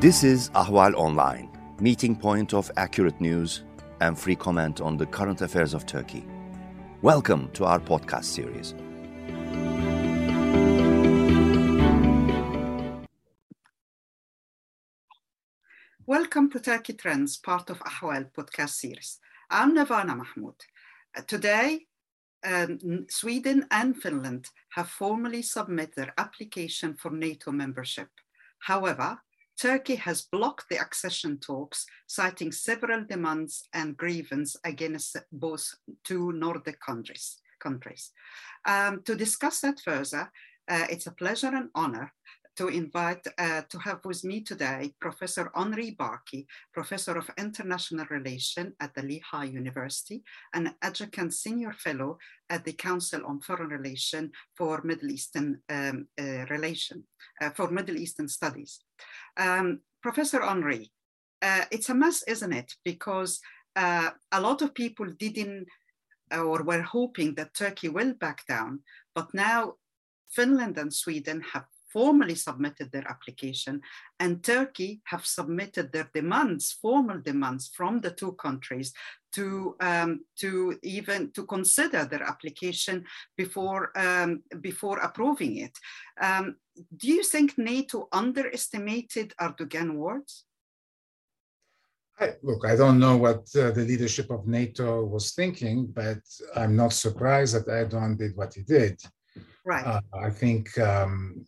This is Ahval Online, meeting point of accurate news and free comment on the current affairs of Turkey. Welcome to our podcast series. Welcome to Turkey Trends, part of Ahval podcast series. I'm Nervana Mahmoud. Uh, today, um, Sweden and Finland have formally submitted their application for NATO membership. However, Turkey has blocked the accession talks, citing several demands and grievances against both two Nordic countries. countries. Um, to discuss that further, uh, it's a pleasure and honor to invite uh, to have with me today Professor Henri Barkey, Professor of International Relations at the Lehigh University and Adjunct Senior Fellow at the Council on Foreign Relations for Middle Eastern um, uh, Relation, uh, for Middle Eastern Studies. Um, Professor Henri, uh, it's a mess, isn't it? Because uh, a lot of people didn't or were hoping that Turkey will back down, but now Finland and Sweden have formally submitted their application and Turkey have submitted their demands, formal demands from the two countries to, um, to even to consider their application before, um, before approving it. Um, do you think NATO underestimated Erdogan words? I, look, I don't know what uh, the leadership of NATO was thinking, but I'm not surprised that Erdogan did what he did. Right. Uh, I think um,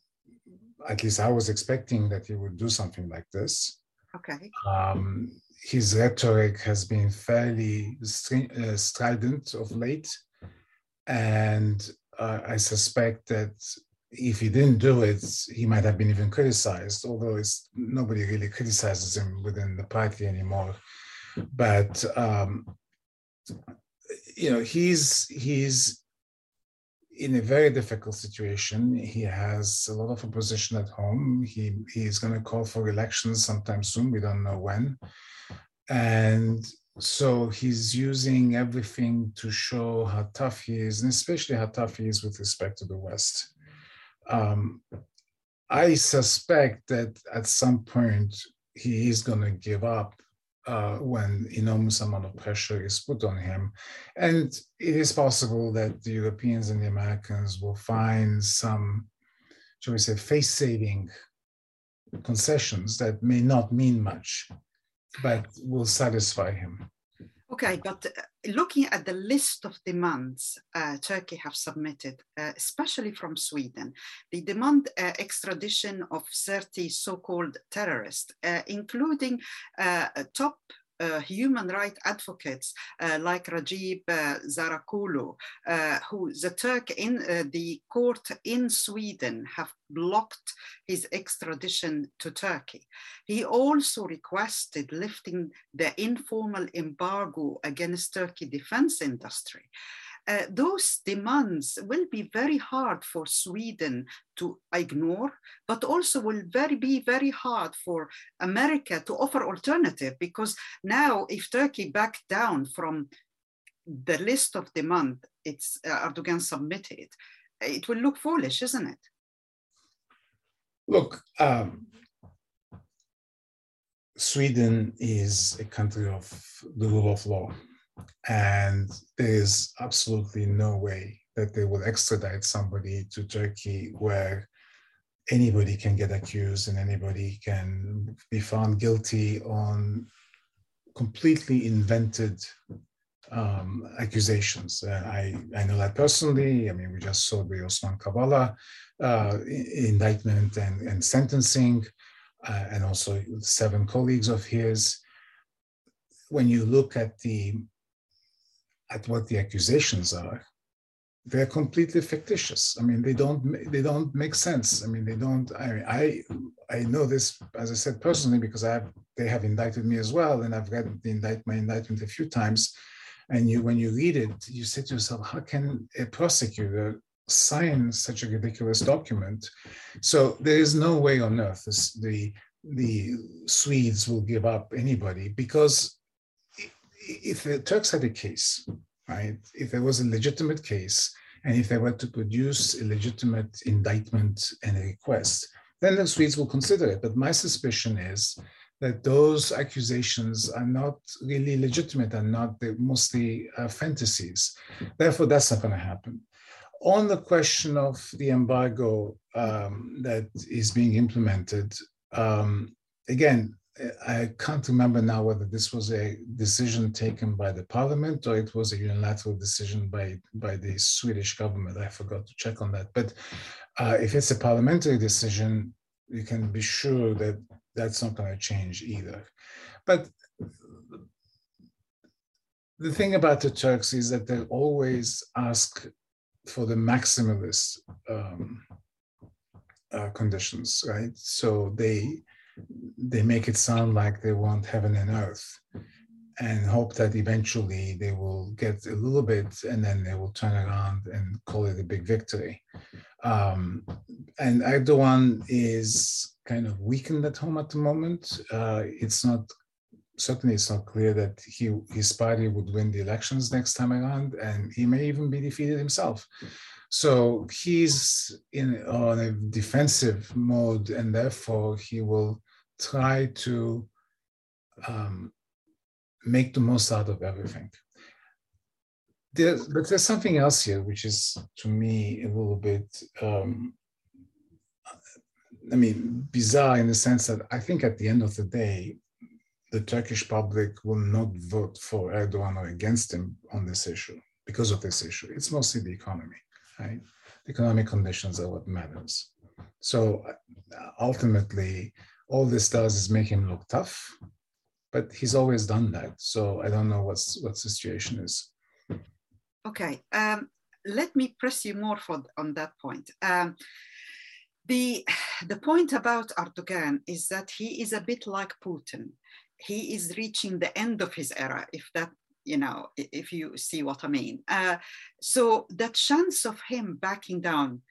at least I was expecting that he would do something like this. Okay. Um, his rhetoric has been fairly uh, strident of late, and uh, I suspect that if he didn't do it, he might have been even criticized. Although it's nobody really criticizes him within the party anymore. But um, you know, he's he's in a very difficult situation. He has a lot of opposition at home. He he's going to call for elections sometime soon. We don't know when, and so he's using everything to show how tough he is, and especially how tough he is with respect to the West. Um, I suspect that at some point he is going to give up uh, when enormous amount of pressure is put on him. And it is possible that the Europeans and the Americans will find some, shall we say, face-saving concessions that may not mean much, but will satisfy him. Okay, but uh, looking at the list of demands uh, Turkey have submitted, uh, especially from Sweden, they demand uh, extradition of 30 so-called terrorists, uh, including uh, top uh, human rights advocates uh, like Ragip uh, Zarakolu, uh, who the Turk in uh, the court in Sweden have blocked his extradition to Turkey. He also requested lifting the informal embargo against Turkey defense industry uh, those demands will be very hard for Sweden to ignore, but also will very be very hard for America to offer alternative because now if Turkey back down from the list of demand it's uh, Erdogan submitted, it will look foolish, isn't it? Look, um, Sweden is a country of the rule of law. And there is absolutely no way that they will extradite somebody to Turkey where anybody can get accused and anybody can be found guilty on completely invented um, accusations. Uh, I, I know that personally. I mean, we just saw the Osman Kavala uh, indictment and, and sentencing, uh, and also seven colleagues of his. When you look at the at what the accusations are, they're completely fictitious. I mean, they don't they don't make sense. I mean, they don't. I mean, I I know this as I said personally because I have they have indicted me as well, and I've read the indict my indictment a few times. And you, when you read it, you say to yourself, how can a prosecutor sign such a ridiculous document? So there is no way on earth this, the the Swedes will give up anybody because if the Turks had a case, right, if there was a legitimate case, and if they were to produce a legitimate indictment and a request, then the Swedes will consider it. But my suspicion is that those accusations are not really legitimate and not mostly uh, fantasies. Therefore, that's not going to happen. On the question of the embargo um, that is being implemented, um, again, I can't remember now whether this was a decision taken by the parliament or it was a unilateral decision by, by the Swedish government. I forgot to check on that. But uh, if it's a parliamentary decision, you can be sure that that's not going to change either. But the thing about the Turks is that they always ask for the maximalist um, uh, conditions, right? So they they make it sound like they want heaven and earth and hope that eventually they will get a little bit and then they will turn around and call it a big victory. Um, and Erdogan is kind of weakened at home at the moment. Uh, it's not certainly it's not clear that he his party would win the elections next time around, and he may even be defeated himself. So he's in on a defensive mode, and therefore he will try to um, make the most out of everything. There, but there's something else here, which is to me a little bit, um, I mean, bizarre in the sense that I think at the end of the day, the Turkish public will not vote for Erdogan or against him on this issue because of this issue. It's mostly the economy, right? Economic conditions are what matters. So ultimately, all this does is make him look tough, but he's always done that. So I don't know what's what situation is. Okay, um, let me press you more for, on that point. Um, the the point about Erdogan is that he is a bit like Putin. He is reaching the end of his era, if that you know, if you see what I mean. Uh, so that chance of him backing down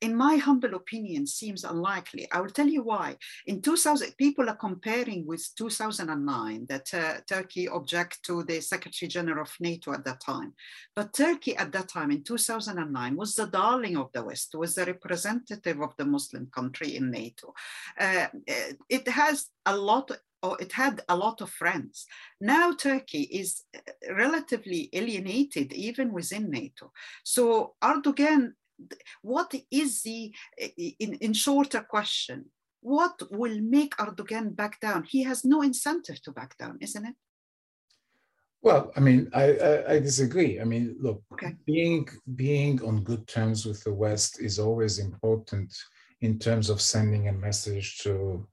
in my humble opinion, seems unlikely. I will tell you why. In 2000, people are comparing with 2009 that uh, Turkey object to the Secretary General of NATO at that time. But Turkey at that time in 2009 was the darling of the West, was the representative of the Muslim country in NATO. Uh, it has a lot or it had a lot of friends. Now Turkey is uh, relatively alienated even within NATO. So Erdogan what is the, in, in shorter question, what will make Erdogan back down? He has no incentive to back down, isn't it? Well, I mean, I, I, I disagree. I mean, look, okay. being being on good terms with the West is always important in terms of sending a message to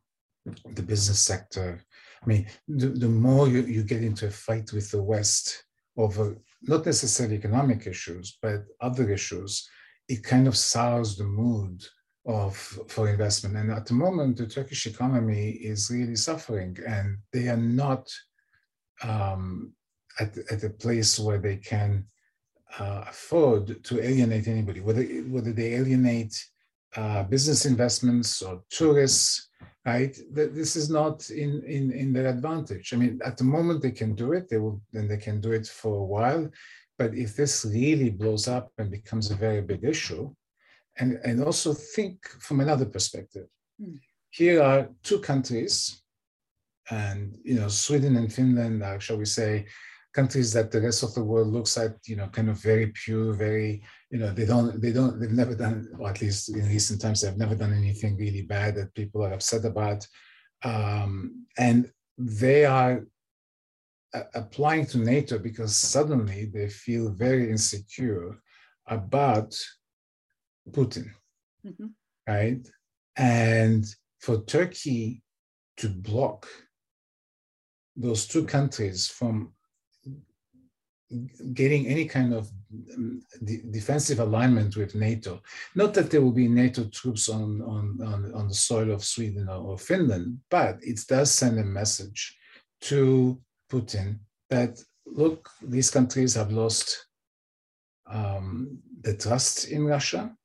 the business sector. I mean, the, the more you, you get into a fight with the West over not necessarily economic issues, but other issues, it kind of sours the mood of for investment. And at the moment, the Turkish economy is really suffering, and they are not um, at, at a place where they can uh, afford to alienate anybody, whether whether they alienate uh, business investments or tourists. Right, this is not in, in in their advantage. I mean, at the moment they can do it. They will, then they can do it for a while. But if this really blows up and becomes a very big issue, and, and also think from another perspective. Mm. Here are two countries, and you know, Sweden and Finland are, shall we say, countries that the rest of the world looks at, you know, kind of very pure, very, you know, they don't, they don't, they've never done, or at least in recent times, they've never done anything really bad that people are upset about. Um, and they are applying to NATO because suddenly they feel very insecure about Putin, mm-hmm. right? And for Turkey to block those two countries from getting any kind of um, defensive alignment with NATO. Not that there will be NATO troops on, on, on, on the soil of Sweden or, or Finland, but it does send a message to Putin that look, these countries have lost um, the trust in Russia.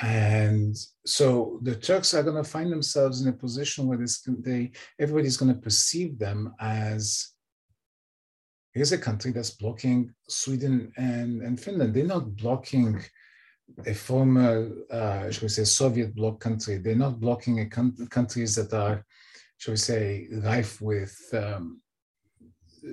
And so the Turks are going to find themselves in a position where this, they, everybody's going to perceive them as here's a country that's blocking Sweden and, and Finland. They're not blocking a former, uh, shall we say, Soviet bloc country. They're not blocking a countries that are, shall we say, rife with um,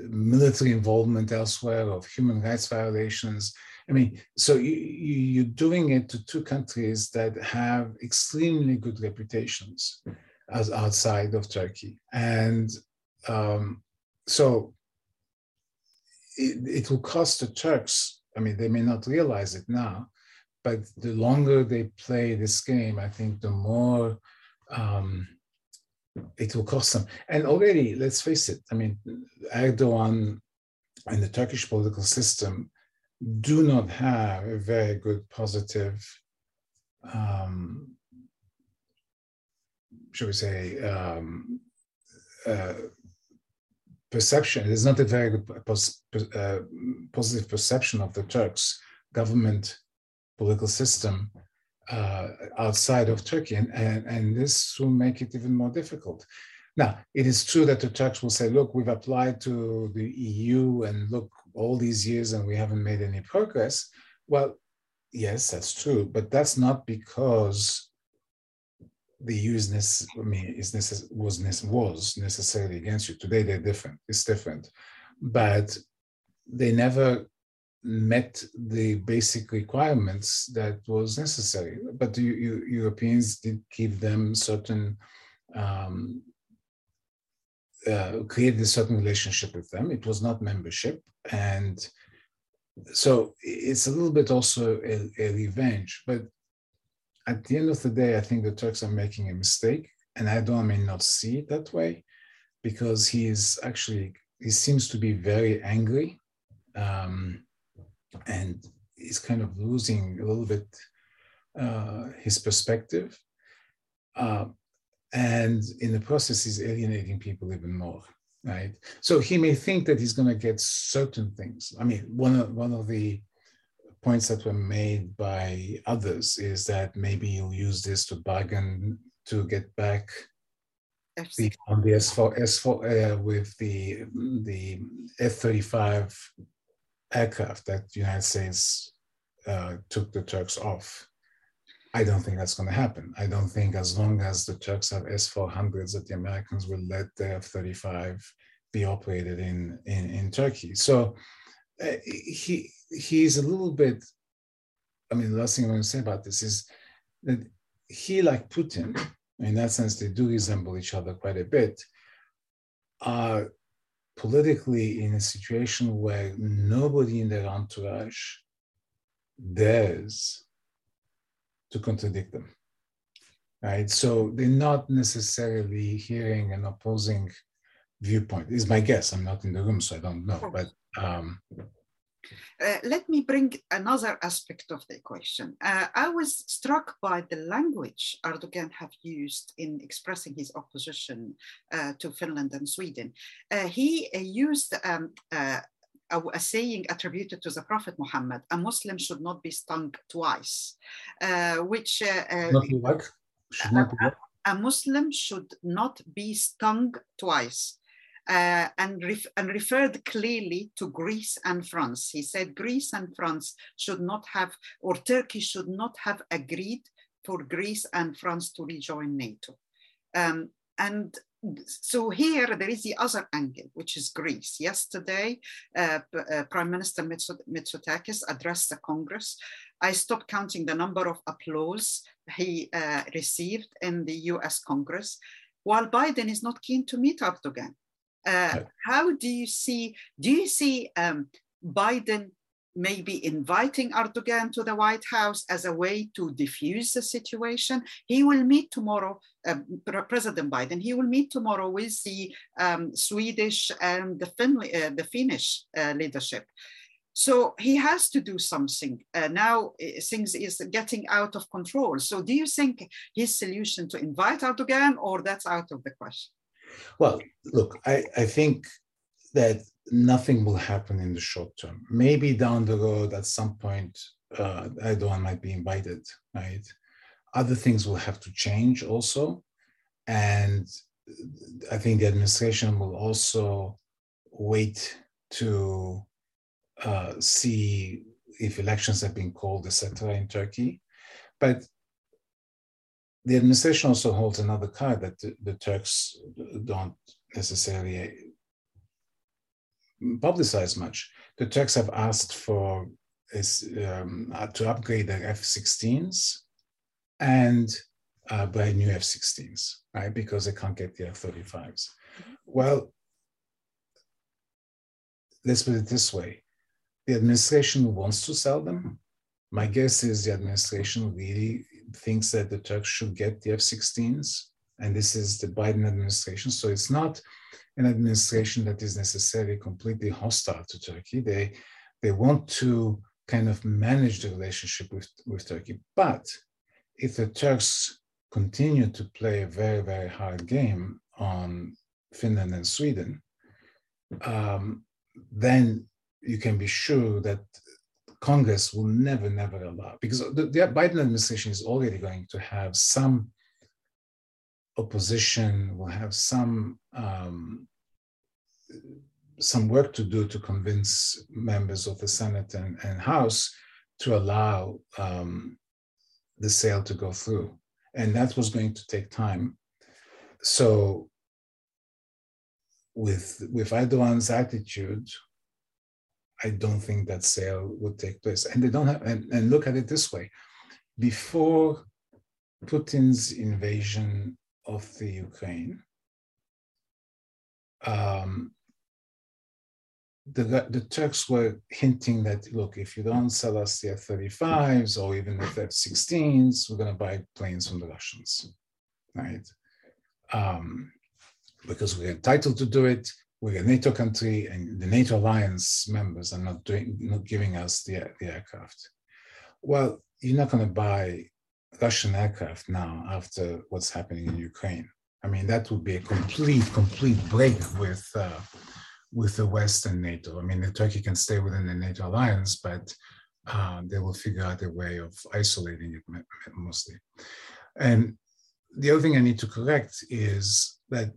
military involvement elsewhere, of human rights violations. I mean, so you, you, are doing it to two countries that have extremely good reputations as outside of Turkey. And um, so it, it will cost the Turks, I mean, they may not realize it now, but the longer they play this game, I think the more um, it will cost them. And already, let's face it, I mean, Erdogan and the Turkish political system do not have a very good positive, um, should we say, um, uh, perception. There's not a very good pos uh, positive perception of the Turks government political system uh, outside of Turkey, and, and, and this will make it even more difficult. Now, it is true that the Turks will say, look, we've applied to the EU and look, all these years and we haven't made any progress. Well, yes, that's true, but that's not because the is, I mean, is necess- was, necess- was necessarily against you. Today they're different, it's different. But they never met the basic requirements that was necessary. But Europeans did give them certain, um, uh, created a certain relationship with them. It was not membership. And so it's a little bit also a, a revenge. But at the end of the day, I think the Turks are making a mistake. And I don't mean not see it that way because he is actually, he seems to be very angry. Um, and he's kind of losing a little bit uh, his perspective. Uh, and in the process, he's alienating people even more, right? So he may think that he's going to get certain things. I mean, one of, one of the points that were made by others is that maybe you'll use this to bargain to get back the, on the S4, S4 uh, with the, the F-35 aircraft that the United States uh, took the Turks off. I don't think that's going to happen. I don't think as long as the Turks have S-400s that the Americans will let the F-35 be operated in, in, in Turkey. So Uh, he he's a little bit, I mean, the last thing I want to say about this is that he, like Putin, in that sense, they do resemble each other quite a bit, are politically in a situation where nobody in their entourage dares to contradict them. Right? So they're not necessarily hearing an opposing viewpoint, is my guess. I'm not in the room, so I don't know. But um, uh, let me bring another aspect of the equation. Uh, I was struck by the language Erdogan have used in expressing his opposition uh, to Finland and Sweden. Uh, he uh, used um, a, a, saying attributed to the Prophet Muhammad, a Muslim should not be stung twice, which... not what? Not a Muslim should not be stung twice uh, and, ref and referred clearly to Greece and France. He said Greece and France should not have, or Turkey should not have agreed for Greece and France to rejoin NATO. Um, and so here there is the other angle, which is Greece. Yesterday, uh, uh, Prime Minister Mitsotakis addressed the Congress. I stopped counting the number of applause he uh, received in the US Congress, while Biden is not keen to meet Erdogan. Uh, how do you see, do you see um, Biden maybe inviting Erdogan to the White House as a way to diffuse the situation. He will meet tomorrow, uh, President Biden, he will meet tomorrow with the um, Swedish and the, fin uh, the Finnish uh, leadership. So he has to do something. Uh, now uh, things is getting out of control. So do you think his solution to invite Erdogan or that's out of the question? Well, look, I, I think that nothing will happen in the short term. Maybe down the road at some point, uh, Erdogan might be invited, right? Other things will have to change also. And I think the administration will also wait to uh, see if elections have been called, etc., in Turkey. But the administration also holds another card that the, the Turks don't necessarily publicize much. The Turks have asked for is um, uh, to upgrade their F-16s and uh, buy new F-16s, right? Because they can't get the F-35s. Well, let's put it this way: the administration wants to sell them. My guess is the administration really thinks that the Turks should get the F-16s, and this is the Biden administration. So it's not an administration that is necessarily completely hostile to Turkey. They they want to kind of manage the relationship with, with Turkey. But if the Turks continue to play a very, very hard game on Finland and Sweden, um, then you can be sure that Congress will never, never allow, because the, the Biden administration is already going to have some opposition, will have some um, some work to do to convince members of the Senate and, and House to allow um, the sale to go through. And that was going to take time. So with, with Erdogan's attitude, I don't think that sale would take place. And they don't have, and, and look at it this way. Before Putin's invasion of the Ukraine, um, the, the Turks were hinting that, look, if you don't sell us the F 35s or even the F 16s, we're going to buy planes from the Russians, right? Um, because we're entitled to do it. We're a NATO country, and the NATO alliance members are not doing, not giving us the, the aircraft. Well, you're not going to buy Russian aircraft now after what's happening in Ukraine. I mean, that would be a complete, complete break with uh, with the West and NATO. I mean, Turkey can stay within the NATO alliance, but uh, they will figure out a way of isolating it mostly. And the other thing I need to correct is that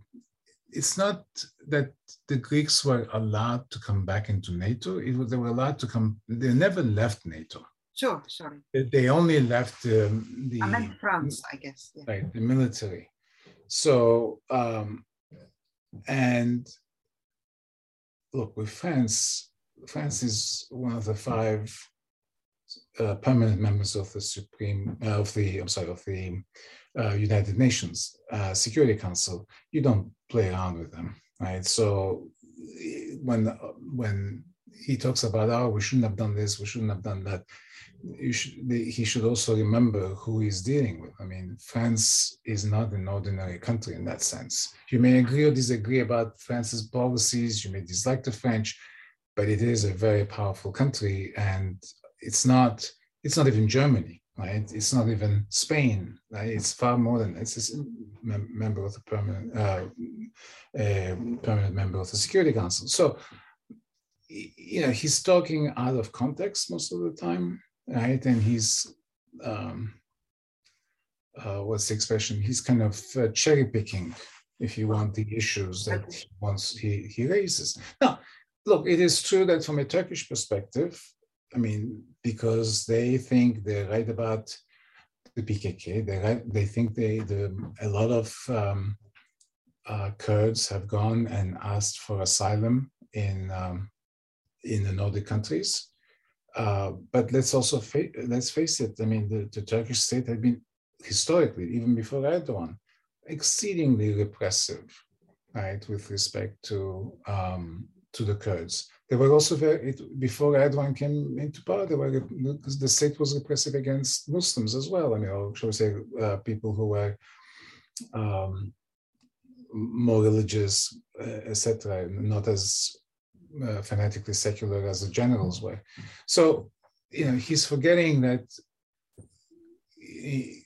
it's not that the Greeks were allowed to come back into NATO. It was, they were allowed to come. They never left NATO. Sure, sorry. They only left um, the. I meant France, I guess. Yeah. Right, the military. So, um, and look, with France, France is one of the five uh, permanent members of the Supreme, uh, of the, I'm sorry, of the uh, United Nations uh, Security Council. You don't play around with them, right? So when when he talks about, oh, we shouldn't have done this, we shouldn't have done that, should, he should also remember who he's dealing with. I mean, France is not an ordinary country in that sense. You may agree or disagree about France's policies, you may dislike the French, but it is a very powerful country, and it's not. It's not even Germany, right? It's not even Spain. Right? It's far more than it's a member of the permanent uh, permanent member of the Security Council. So you know he's talking out of context most of the time right? And he's um, uh, what's the expression? He's kind of uh, cherry picking, if you want, the issues that he wants he he raises. Now, look, it is true that from a Turkish perspective, I mean, because they think they're right about the PKK, they they think they the a lot of um, uh, Kurds have gone and asked for asylum in um, in the Nordic countries. Uh, but let's also fa- let's face it. I mean, the, the, Turkish state had been historically, even before Erdogan, exceedingly repressive, right, with respect to um, to the Kurds. They were also very it, before Erdogan came into power. They were the state was repressive against Muslims as well. I mean, or shall we say, uh, people who were um, more religious, uh, etc., not as uh, fanatically secular as the generals were. So, you know, he's forgetting that he,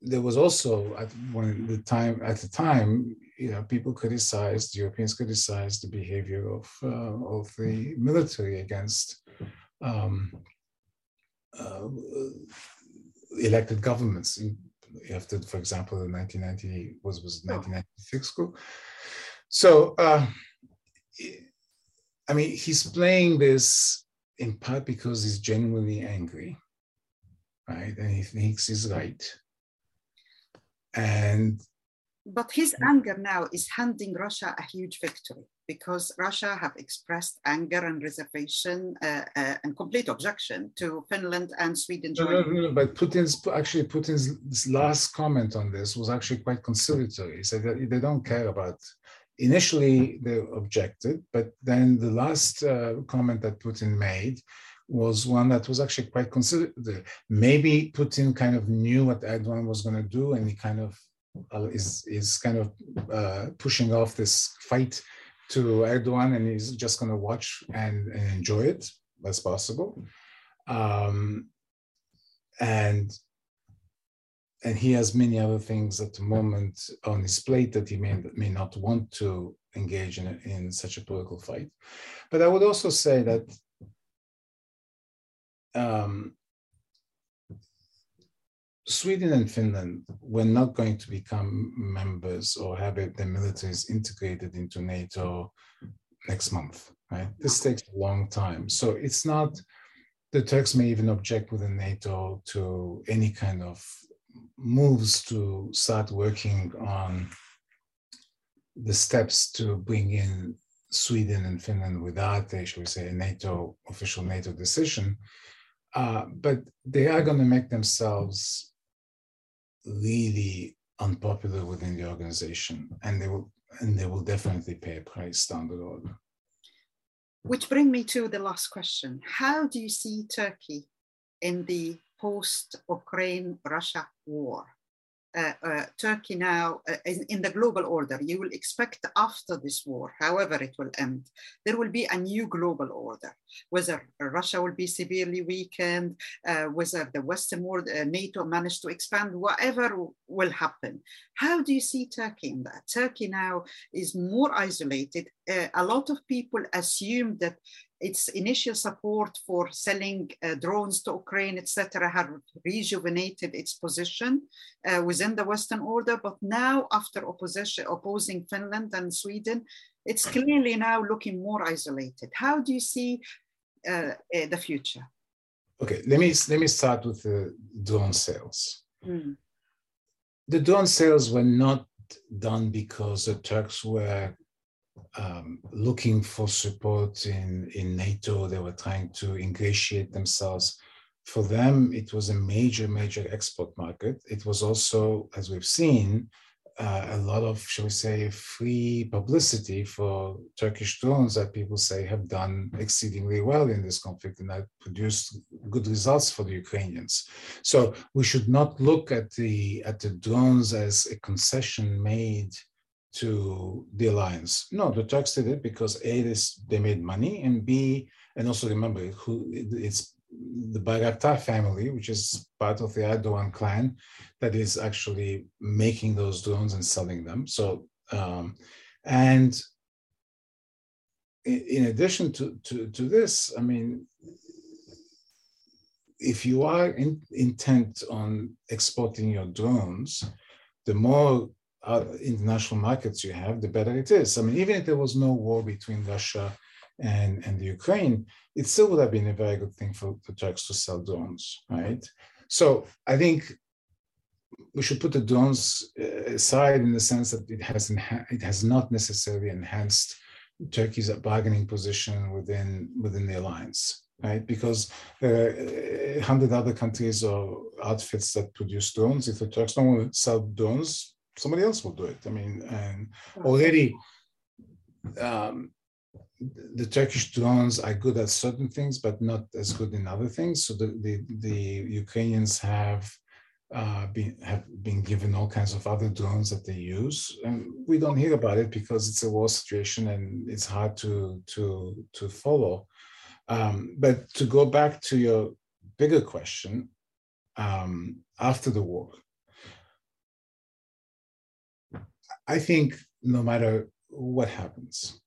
there was also at when the time at the time, you know, people criticized Europeans criticized the behavior of uh, of the military against um, uh, elected governments. After, for example, the 1990 was was 1996 coup. So. Uh, I mean, he's playing this in part because he's genuinely angry, right? And he thinks he's right. And but his anger now is handing Russia a huge victory because Russia have expressed anger and reservation uh, uh, and complete objection to Finland and Sweden joining. No, no, no, but Putin's actually Putin's last comment on this was actually quite conciliatory. He said that they don't care about. Initially, they objected, but then the last uh, comment that Putin made was one that was actually quite conciliatory. Maybe Putin kind of knew what Erdogan was going to do, and he kind of is is kind of uh, pushing off this fight to Erdogan, and he's just going to watch and, and, enjoy it as possible. Um, and and he has many other things at the moment on his plate that he may, may not want to engage in, in such a political fight. But I would also say that um, Sweden and Finland were not going to become members or have their militaries integrated into NATO next month, right? This takes a long time. So it's not, the Turks may even object within NATO to any kind of moves to start working on the steps to bring in Sweden and Finland without a, we say, a NATO, official NATO decision. Uh, but they are going to make themselves really unpopular within the organization, and they will and they will definitely pay a price down the road. Which bring me to the last question: How do you see Turkey in the post-Ukraine-Russia war? Uh, uh, Turkey now uh, in, in, the global order, you will expect after this war, however it will end, there will be a new global order. Whether Russia will be severely weakened, uh, whether the Western world, uh, NATO managed to expand, whatever will happen. How do you see Turkey in that? Turkey now is more isolated. Uh, a lot of people assume that its initial support for selling uh, drones to Ukraine, etc., had rejuvenated its position uh, within the Western order. But now, after opposition, opposing Finland and Sweden, it's clearly now looking more isolated. How do you see uh, uh the future? Okay, let me let me start with the drone sales. Mm. The drone sales were not done because the Turks were um, looking for support in, in NATO. They were trying to ingratiate themselves. For them, it was a major, major export market. It was also, as we've seen, uh, a lot of, shall we say, free publicity for Turkish drones that people say have done exceedingly well in this conflict and that produced good results for the Ukrainians. So we should not look at the at the drones as a concession made to the alliance. No, the Turks did it because A, this, they made money, and B, and also remember who it's the Bayraktar family, which is part of the Erdogan clan, that is actually making those drones and selling them. So, um, and in, addition to, to, to this, I mean, if you are in, intent on exporting your drones, the more international markets you have, the better it is. I mean, even if there was no war between Russia and, and the Ukraine, it still would have been a very good thing for the Turks to sell drones, right? So I think we should put the drones uh, aside in the sense that it has it has not necessarily enhanced Turkey's bargaining position within within the alliance, right? Because there are hundred other countries or outfits that produce drones. If the Turks don't want to sell drones, somebody else will do it. I mean, and already um, the Turkish drones are good at certain things, but not as good in other things. So the the, the Ukrainians have uh, been have been given all kinds of other drones that they use, and we don't hear about it because it's a war situation and it's hard to to to follow. Um, but to go back to your bigger question, um, after the war, I think no matter what happens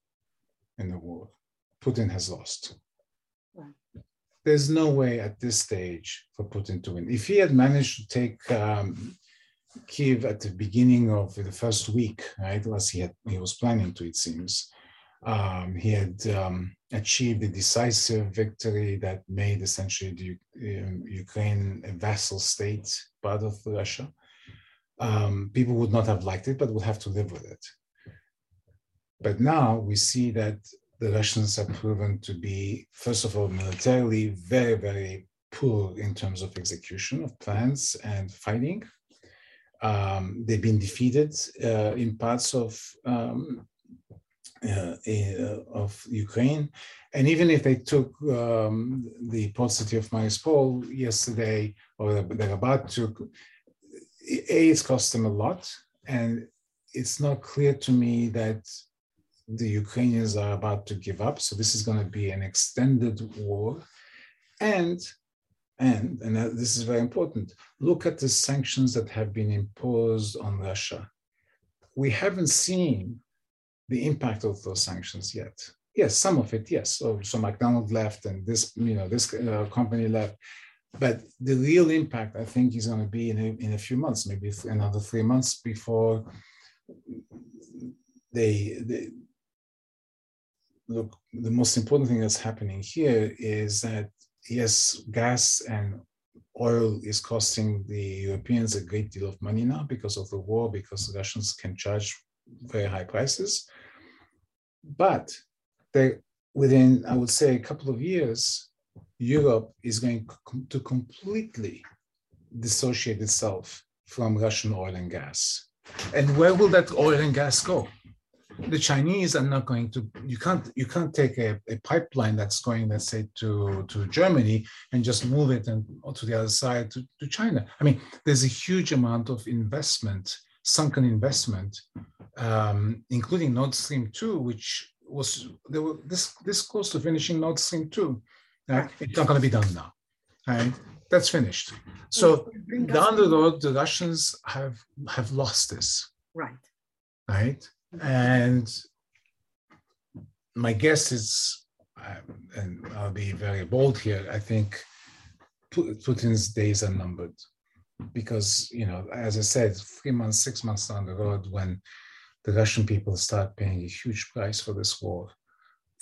in the war, Putin has lost. There's no way at this stage for Putin to win. If he had managed to take um, Kiev at the beginning of the first week, right, as he had he was planning to, it seems, Um, he had um, achieved a decisive victory that made essentially the, um, Ukraine a vassal state, part of Russia. Um, people would not have liked it, but would have to live with it. But now we see that the Russians have proven to be, first of all, militarily very, very poor in terms of execution of plans and fighting. Um, they've been defeated uh, in parts of um, uh, uh, of Ukraine, and even if they took um, the port city of Mariupol yesterday, or they're about to, a it's cost them a lot, and it's not clear to me that the Ukrainians are about to give up. So this is going to be an extended war, and and, and this is very important, look at the sanctions that have been imposed on Russia. We haven't seen the impact of those sanctions yet. Yes, some of it, yes. So, so McDonald left and this, you know, this uh, company left. But the real impact, I think, is going to be in a, in a few months, maybe another three months before they, they look. The most important thing that's happening here is that yes, gas and oil is costing the Europeans a great deal of money now because of the war, because the Russians can charge very high prices. But they, within, I would say, a couple of years, Europe is going to completely dissociate itself from Russian oil and gas. And where will that oil and gas go? the Chinese are not going to. You can't. You can't take a, a pipeline that's going, let's say, to to Germany and just move it and to the other side to, to China. I mean, there's a huge amount of investment, sunken investment, um, including Nord Stream two, which was there were this this close to finishing Nord Stream two. Uh, it's not going to be done now. Right? That's finished. So down the road, the Russians have have lost this. Right. Right and my guess is, um, and I'll be very bold here, I think Putin's days are numbered because, you know, as I said, three months, six months down the road, when the Russian people start paying a huge price for this war,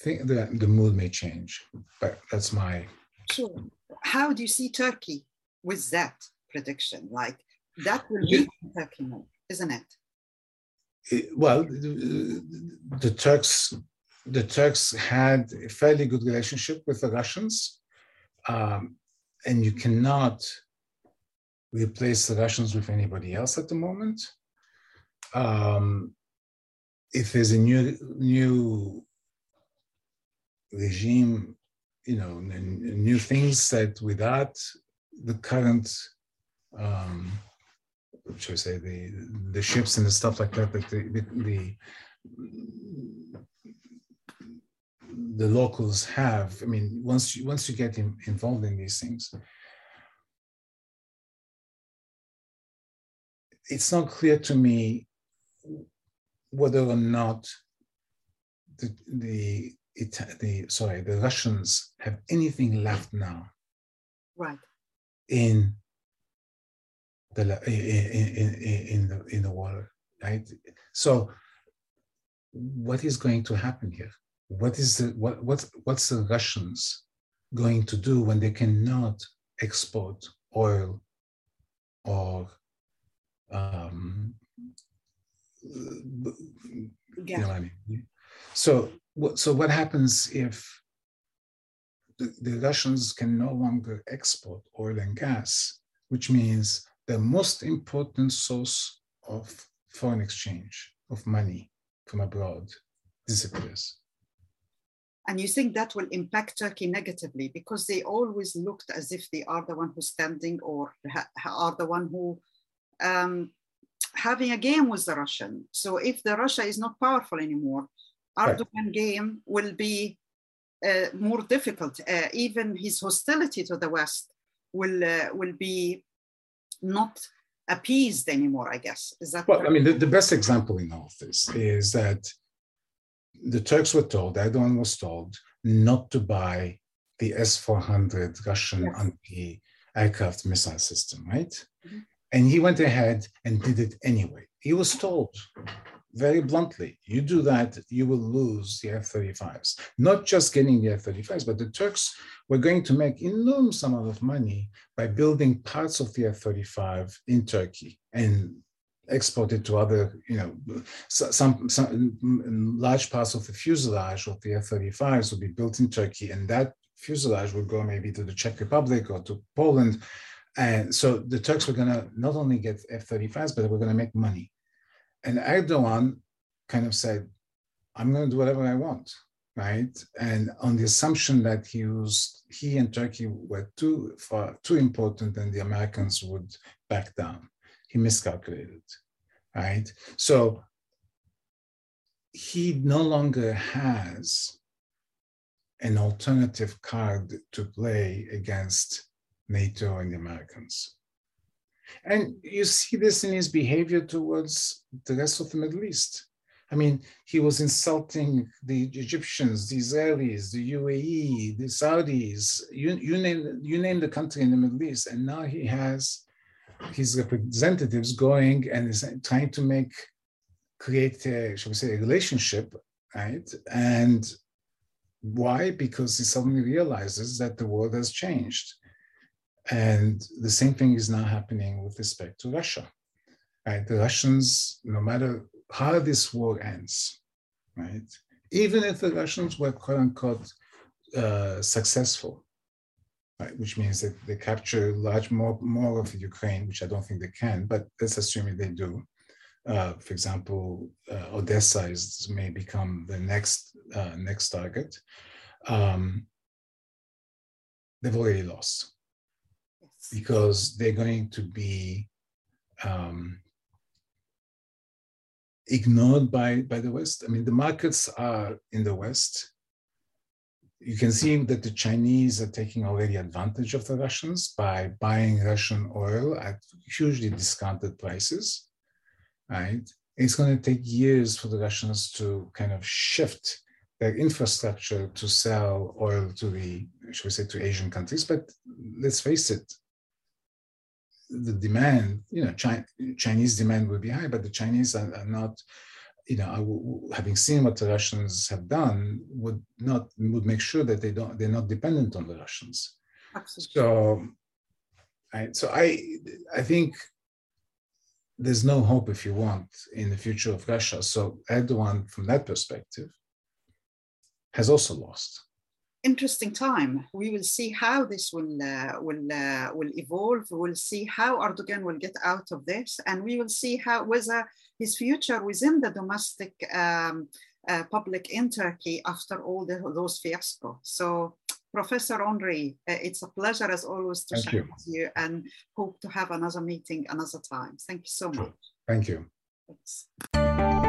think the, the mood may change. But that's my. Sure. How do you see Turkey with that prediction? Like that will be Turkey move, isn't it? well, the Turks the Turks had a fairly good relationship with the Russians, um, and you cannot replace the Russians with anybody else at the moment. Um, if there's a new new regime, you know, new things that without the current um, should I say the the ships and the stuff like that that the the, the, the locals have. I mean, once you once you get in, involved in these things, it's not clear to me whether or not the the it, the sorry the Russians have anything left now. Right. In the in, in, in the in the water, right? So, what is going to happen here? What is the what what what's the Russians going to do when they cannot export oil or um, you know what I mean? So, so what happens if the, the Russians can no longer export oil and gas, which means the most important source of foreign exchange, of money from abroad, disappears. And you think that will impact Turkey negatively because they always looked as if they are the one who's standing or are the one who um, having a game with the Russian. So if the Russia is not powerful anymore, Erdogan game will be uh, more difficult. Uh, even his hostility to the West will uh, will be not appeased anymore, I guess. Is that well? I mean, the, the best example in all of this is that the Turks were told, Erdogan was told, not to buy the S 400 Russian yes. anti aircraft missile system, right? Mm-hmm. And he went ahead and did it anyway. He was told very bluntly. You do that, you will lose the F 35s. Not just getting the F 35s, but the Turks were going to make enormous amount of money by building parts of the F 35 in Turkey and export it to other, you know, some, some large parts of the fuselage of the F 35s would be built in Turkey, and that fuselage would go maybe to the Czech Republic or to Poland. And so the Turks were going to not only get F 35s, but they were going to make money. And Erdogan kind of said, I'm going to do whatever I want, right? And on the assumption that he was, he and Turkey were too far, too important, and the Americans would back down. He miscalculated, right? So he no longer has an alternative card to play against NATO and the Americans. And you see this in his behavior towards the rest of the Middle East. I mean, he was insulting the Egyptians, the Israelis, the UAE, the Saudis, you, you, name, you name the country in the Middle East. And now he has his representatives going and is trying to make, create, a, shall we say, a relationship, right? And why? Because he suddenly realizes that the world has changed and the same thing is now happening with respect to Russia. Right? The Russians, no matter how this war ends, right? Even if the Russians were quote unquote uh, successful, right? Which means that they capture large more more of Ukraine, which I don't think they can, but let's assume they do. Uh, for example, uh, Odessa is, may become the next uh, next target. Um, they've already lost because they're going to be um, ignored by, by the West. I mean, the markets are in the West. You can see that the Chinese are taking already advantage of the Russians by buying Russian oil at hugely discounted prices, right? It's going to take years for the Russians to kind of shift their infrastructure to sell oil to the, should we say, to Asian countries. But let's face it, the demand, you know, Chinese demand will be high, but the Chinese are, are not, you know, having seen what the Russians have done, would not would make sure that they don't they're not dependent on the Russians. Absolutely. So, I, so I I think there's no hope, if you want, in the future of Russia. So Erdogan, from that perspective, has also lost interesting time. We will see how this will uh, will uh, will evolve. We'll see how Erdogan will get out of this, and we will see how whether his future within the domestic um, uh, public in Turkey after all the, those fiasco. So, Professor Henri, uh, it's a pleasure as always to share with you, and hope to have another meeting another time. Thank you so much. Thank you. Thanks.